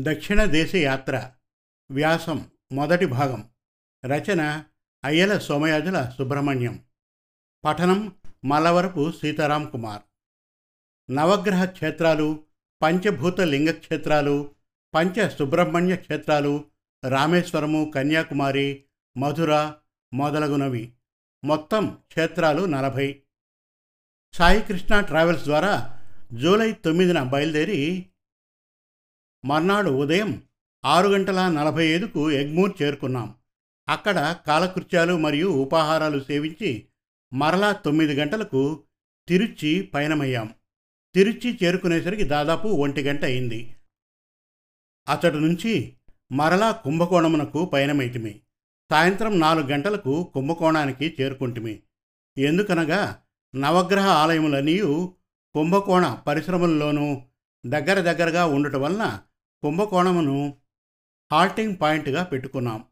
దక్షిణ దేశ యాత్ర వ్యాసం మొదటి భాగం. రచన అయ్యల సోమయాజుల సుబ్రహ్మణ్యం. పఠనం మల్లవరపు సీతారాం కుమార్. నవగ్రహ క్షేత్రాలు పంచభూత లింగ క్షేత్రాలు పంచ సుబ్రహ్మణ్య క్షేత్రాలు రామేశ్వరము కన్యాకుమారి మధుర మొదలగునవి. మొత్తం క్షేత్రాలు నలభై. సాయికృష్ణ ట్రావెల్స్ ద్వారా జూలై తొమ్మిదిన బయలుదేరి మర్నాడు ఉదయం ఆరు గంటల నలభై ఐదుకు ఎగ్మూర్ చేరుకున్నాం. అక్కడ కాలకృత్యాలు మరియు ఉపాహారాలు సేవించి మరలా తొమ్మిది గంటలకు తిరుచి పయనమయ్యాం. తిరుచి చేరుకునేసరికి దాదాపు ఒంటి గంట అయింది. అతడు నుంచి మరలా కుంభకోణమునకు పయనమైతిమి సాయంత్రం నాలుగు గంటలకు కుంభకోణానికి చేరుకుంటుమి. ఎందుకనగా నవగ్రహ ఆలయములన్నీ కుంభకోణ పరిశ్రమల్లోనూ దగ్గర దగ్గరగా ఉండటం వలన కుంభకోణమును హాల్టింగ్ పాయింట్గా పెట్టుకున్నాం.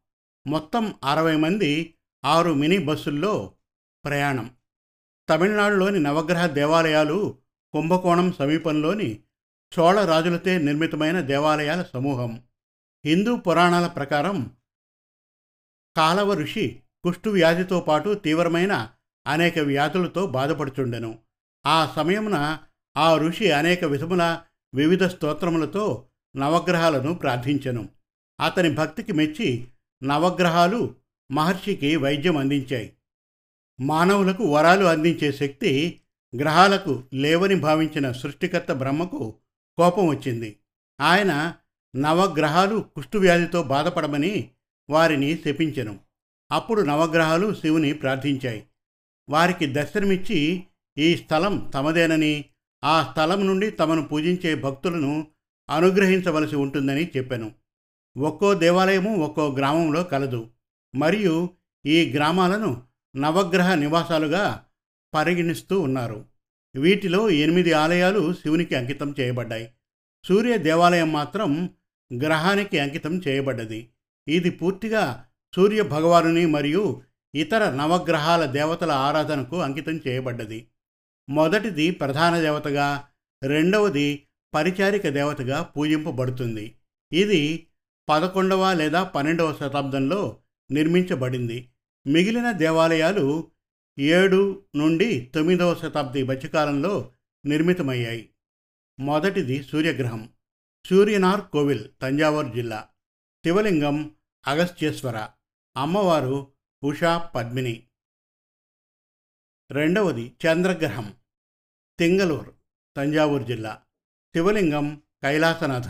మొత్తం అరవై మంది ఆరు మినీ బస్సుల్లో ప్రయాణం. తమిళనాడులోని నవగ్రహ దేవాలయాలు కుంభకోణం సమీపంలోని చోళ రాజులతో నిర్మితమైన దేవాలయాల సమూహం. హిందూ పురాణాల ప్రకారం కాలవ ఋషి కుష్టు వ్యాధితో పాటు తీవ్రమైన అనేక వ్యాధులతో బాధపడుచుండెను. ఆ సమయమున ఆ ఋషి అనేక విధముల వివిధ స్తోత్రములతో నవగ్రహాలను ప్రార్థించెను. అతని భక్తికి మెచ్చి నవగ్రహాలు మహర్షికి వైద్యం అందించాయి. మానవులకు వరాలు అందించే శక్తి గ్రహాలకు లేవని భావించిన సృష్టికర్త బ్రహ్మకు కోపం వచ్చింది. ఆయన నవగ్రహాలు కుష్ఠువ్యాధితో బాధపడమని వారిని శపించెను. అప్పుడు నవగ్రహాలు శివుని ప్రార్థించాయి. వారికి దర్శనమిచ్చి ఈ స్థలం తమదేనని ఆ స్థలం నుండి తమను పూజించే భక్తులను అనుగ్రహించవలసి ఉంటుందని చెప్పాను. ఒక్కో దేవాలయము ఒక్కో గ్రామంలో కలదు. మరియు ఈ గ్రామాలను నవగ్రహ నివాసాలుగా పరిగణిస్తూ ఉన్నారు. వీటిలో ఎనిమిది ఆలయాలు శివునికి అంకితం చేయబడ్డాయి. సూర్య దేవాలయం మాత్రం గ్రహానికి అంకితం చేయబడ్డది. ఇది పూర్తిగా సూర్య భగవానుని మరియు ఇతర నవగ్రహాల దేవతల ఆరాధనకు అంకితం చేయబడ్డది. మొదటిది ప్రధాన దేవతగా రెండవది పరిచారిక దేవతగా పూజింపబడుతుంది. ఇది పదకొండవ లేదా పన్నెండవ శతాబ్దంలో నిర్మించబడింది. మిగిలిన దేవాలయాలు ఏడు నుండి తొమ్మిదవ శతాబ్ది మధ్యకాలంలో నిర్మితమయ్యాయి. మొదటిది సూర్యగ్రహం సూర్యనార్ కోవిల్ తంజావూరు జిల్లా శివలింగం అగస్త్యేశ్వర అమ్మవారు ఉషా పద్మిని. రెండవది చంద్రగ్రహం తింగలూరు తంజావూరు జిల్లా. శివలింగం కైలాసనాథ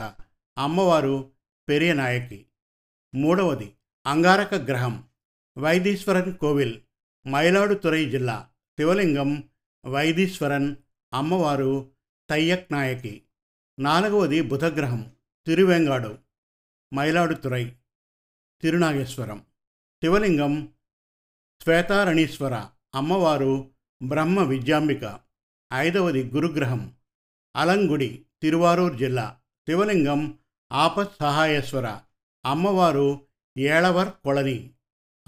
అమ్మవారు పెరియనాయకి మూడవది అంగారక గ్రహం వైదీశ్వరన్ కోవిల్ మైలాడుతురై జిల్లా శివలింగం వైదీశ్వరన్ అమ్మవారు తయ్యక్ నాయకి. నాలుగవది బుధగ్రహం తిరువెంగాడు మైలాడుతురై తిరునాగేశ్వరం శివలింగం శ్వేతారణీశ్వర అమ్మవారు బ్రహ్మ విద్యాంబిక. ఐదవది గురుగ్రహం అలంగుడి తిరువారూర్ జిల్లా శివలింగం ఆపత్ సహాయేశ్వర అమ్మవారు ఏళవర్ కొళని.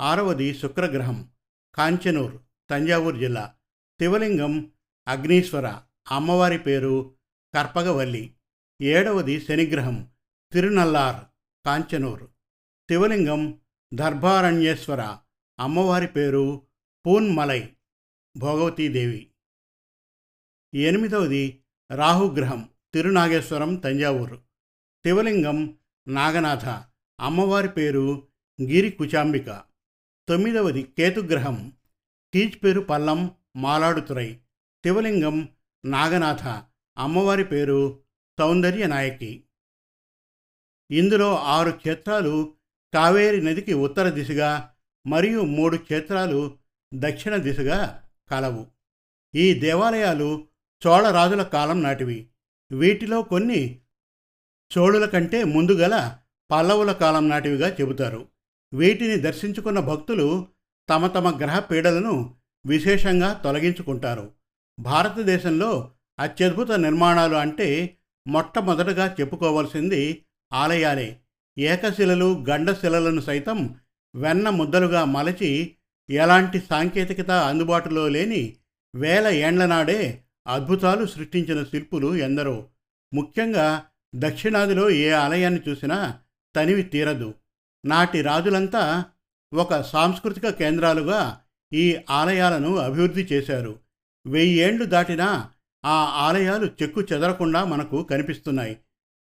ఆరవది శుక్రగ్రహం కాంచనూర్ తంజావూరు జిల్లా శివలింగం అగ్నీశ్వర. అమ్మవారి పేరు కర్పగవల్లి. ఏడవది శనిగ్రహం తిరునల్లార్ కాంచనూర్. శివలింగం దర్భారణ్యేశ్వర. అమ్మవారి పేరు పూన్మలై భోగవతీదేవి. ఎనిమిదవది రాహుగ్రహం తిరునాగేశ్వరం తంజావూరు. శివలింగం నాగనాథ. అమ్మవారి పేరు గిరి కుచాంబిక. తొమ్మిదవది కేతుగ్రహం. కీచ్పేరు పల్లం మాలాడుతురై. శివలింగం నాగనాథ. అమ్మవారి పేరు సౌందర్య నాయకి. ఇందులో ఆరు క్షేత్రాలు కావేరి నదికి ఉత్తర దిశగా మరియు మూడు క్షేత్రాలు దక్షిణ దిశగా కలవు. ఈ దేవాలయాలు చోళరాజుల కాలం నాటివి. వీటిలో కొన్ని చోళుల కంటే ముందుగల పల్లవుల కాలం నాటివిగా చెబుతారు. వీటిని దర్శించుకున్న భక్తులు తమ తమ గ్రహ పీడలను విశేషంగా తొలగించుకుంటారు. భారతదేశంలో అత్యద్భుత నిర్మాణాలు అంటే మొట్టమొదటగా చెప్పుకోవాల్సింది ఆలయాలే. ఏకశిలలు గండశిలలను సైతం వెన్న ముద్దలుగా మలచి ఎలాంటి సాంకేతికత అందుబాటులో లేని వేల ఏండ్లనాడే అద్భుతాలు సృష్టించిన శిల్పులు ఎందరో. ముఖ్యంగా దక్షిణాదిలో ఏ ఆలయాన్ని చూసినా తనివి తీరదు. నాటి రాజులంతా ఒక సాంస్కృతిక కేంద్రాలుగా ఈ ఆలయాలను అభివృద్ధి చేశారు. వెయ్యేండ్లు దాటినా ఆ ఆలయాలు చెక్కు చెదరకుండా మనకు కనిపిస్తున్నాయి.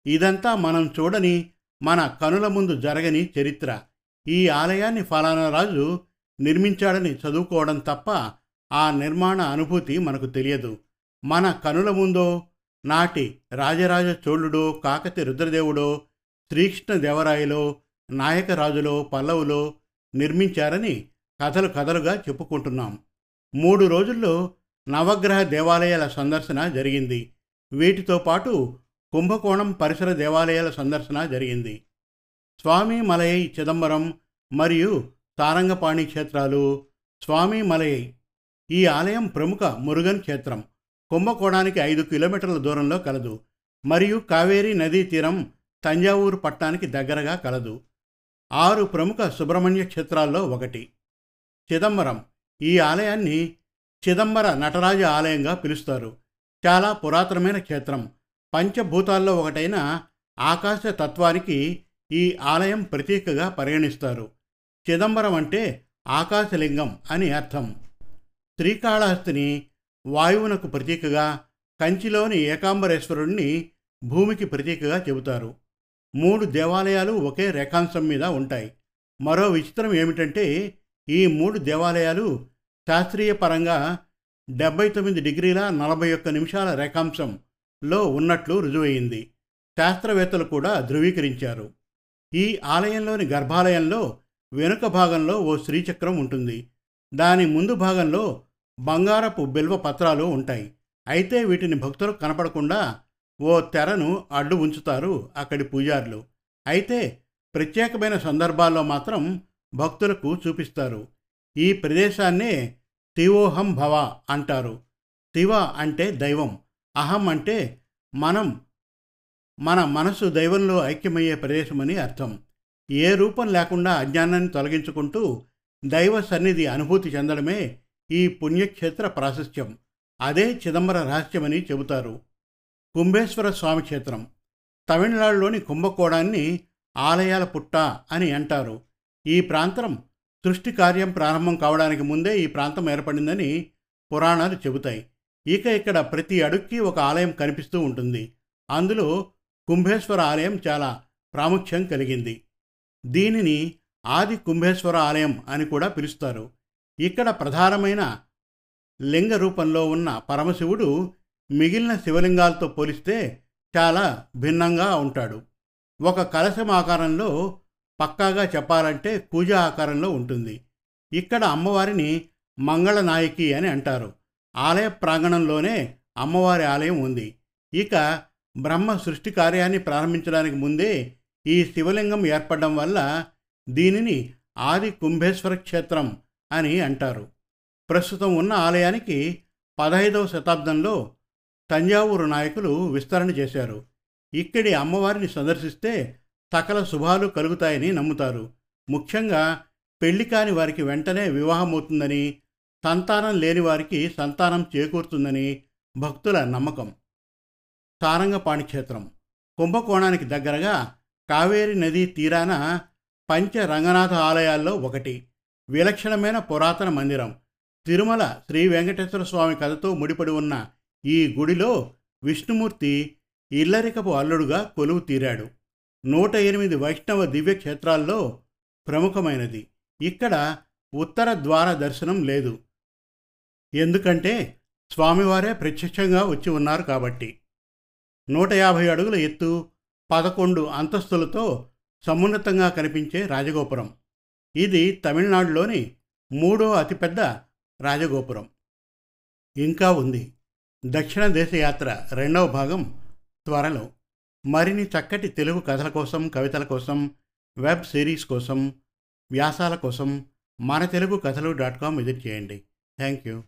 ఇదంతా మనం చూడని మన కనుల ముందు జరగని చరిత్ర. ఈ ఆలయాన్ని ఫలానా రాజు నిర్మించాడని చదువుకోవడం తప్ప ఆ నిర్మాణ అనుభూతి మనకు తెలియదు. మన కనుల ముందో నాటి రాజరాజ చోళుడో కాకతి రుద్రదేవుడో శ్రీకృష్ణదేవరాయలో నాయకరాజులో పల్లవులో నిర్మించారని కథలు కథలుగా చెప్పుకుంటున్నాం. మూడు రోజుల్లో నవగ్రహ దేవాలయాల సందర్శన జరిగింది. వీటితో పాటు కుంభకోణం పరిసర దేవాలయాల సందర్శన జరిగింది. స్వామి మలై చిదంబరం మరియు సారంగపాణి క్షేత్రాలు స్వామి మలై ఈ ఆలయం ప్రముఖ మురుగన్ క్షేత్రం. కుంభకోణానికి ఐదు కిలోమీటర్ల దూరంలో కలదు. మరియు కావేరీ నదీ తీరం తంజావూరు పట్టణానికి దగ్గరగా కలదు. ఆరు ప్రముఖ సుబ్రహ్మణ్య క్షేత్రాల్లో ఒకటి. చిదంబరం. ఈ ఆలయాన్ని చిదంబర నటరాజ ఆలయంగా పిలుస్తారు. చాలా పురాతనమైన క్షేత్రం. పంచభూతాల్లో ఒకటైన ఆకాశ తత్వానికి ఈ ఆలయం ప్రతీకగా పరిగణిస్తారు. చిదంబరం అంటే ఆకాశలింగం అని అర్థం. శ్రీకాళహస్తిని వాయువునకు ప్రతీకగా కంచిలోని ఏకాంబరేశ్వరుణ్ణి భూమికి ప్రతీకగా చెబుతారు. మూడు దేవాలయాలు ఒకే రేఖాంశం మీద ఉంటాయి. మరో విచిత్రం ఏమిటంటే ఈ మూడు దేవాలయాలు శాస్త్రీయ పరంగా డెబ్బై తొమ్మిది డిగ్రీల నలభై ఒక్క నిమిషాల రేఖాంశంలో ఉన్నట్లు రుజువైంది. శాస్త్రవేత్తలు కూడా ధృవీకరించారు. ఈ ఆలయంలోని గర్భాలయంలో వెనుక భాగంలో ఓ శ్రీచక్రం ఉంటుంది. దాని ముందు భాగంలో బంగారపు బిల్వ పత్రాలు ఉంటాయి. అయితే వీటిని భక్తులు కనపడకుండా ఓ తెరను అడ్డు ఉంచుతారు అక్కడి పూజారులు. అయితే ప్రత్యేకమైన సందర్భాల్లో మాత్రం భక్తులకు చూపిస్తారు. ఈ ప్రదేశాన్నే తివోహం భవ అంటారు. శివ అంటే దైవం అహం అంటే మనం మన మనసు దైవంలో ఐక్యమయ్యే ప్రదేశమని అర్థం. ఏ రూపం లేకుండా అజ్ఞానాన్ని తొలగించుకుంటూ దైవ సన్నిధి అనుభూతి చెందడమే ఈ పుణ్యక్షేత్ర ప్రాశస్త్యం. అదే చిదంబర రహస్యమని చెబుతారు. కుంభేశ్వర స్వామి క్షేత్రం. తమిళనాడులోని కుంభకోణాన్ని ఆలయాల పుట్ట అని అంటారు. ఈ ప్రాంతం సృష్టి కార్యం ప్రారంభం కావడానికి ముందే ఈ ప్రాంతం ఏర్పడిందని పురాణాలు చెబుతాయి. ఇక ఇక్కడ ప్రతి అడుక్కి ఒక ఆలయం కనిపిస్తూ ఉంటుంది. అందులో కుంభేశ్వర ఆలయం చాలా ప్రాముఖ్యం కలిగింది. దీనిని ఆది కుంభేశ్వర ఆలయం అని కూడా పిలుస్తారు. ఇక్కడ ప్రధానమైన లింగ రూపంలో ఉన్న పరమశివుడు మిగిలిన శివలింగాలతో పోలిస్తే చాలా భిన్నంగా ఉంటాడు. ఒక కలశం ఆకారంలో పక్కాగా చెప్పాలంటే కూజ ఆకారంలో ఉంటుంది. ఇక్కడ అమ్మవారిని మంగళనాయకి అని అంటారు. ఆలయ ప్రాంగణంలోనే అమ్మవారి ఆలయం ఉంది. ఇక బ్రహ్మ సృష్టి కార్యాన్ని ప్రారంభించడానికి ముందే ఈ శివలింగం ఏర్పడడం వల్ల దీనిని ఆది కుంభేశ్వర క్షేత్రం అని అంటారు. ప్రస్తుతం ఉన్న ఆలయానికి పదహైదవ శతాబ్దంలో తంజావూరు నాయకులు విస్తరణ చేశారు. ఇక్కడి అమ్మవారిని సందర్శిస్తే సకల శుభాలు కలుగుతాయని నమ్ముతారు. ముఖ్యంగా పెళ్ళి కాని వారికి వెంటనే వివాహమవుతుందని సంతానం లేని వారికి సంతానం చేకూరుతుందని భక్తుల నమ్మకం. సారంగపాణి క్షేత్రం కుంభకోణానికి దగ్గరగా కావేరి నదీ తీరాన పంచ రంగనాథ ఆలయాల్లో ఒకటి. విలక్షణమైన పురాతన మందిరం. తిరుమల శ్రీ వెంకటేశ్వర స్వామి కథతో ముడిపడి ఉన్న ఈ గుడిలో విష్ణుమూర్తి ఇల్లరికపు అల్లుడుగా కొలువు తీరాడు. నూట ఎనిమిది వైష్ణవ దివ్య క్షేత్రాల్లో ప్రముఖమైనది. ఇక్కడ ఉత్తర ద్వార దర్శనం లేదు. ఎందుకంటే స్వామివారే ప్రత్యక్షంగా వచ్చి ఉన్నారు కాబట్టి. నూట యాభై అడుగుల ఎత్తు పదకొండు అంతస్తులతో సమున్నతంగా కనిపించే రాజగోపురం. ఇది తమిళనాడులోని మూడో అతిపెద్ద రాజగోపురం. ఇంకా ఉంది. దక్షిణ దేశయాత్ర రెండవ భాగం త్వరలో. మరిన్ని చక్కటి తెలుగు కథల కోసం కవితల కోసం వెబ్ సిరీస్ కోసం వ్యాసాల కోసం మన తెలుగు కథలు డాట్ కామ్ విజిట్ చేయండి. Thank you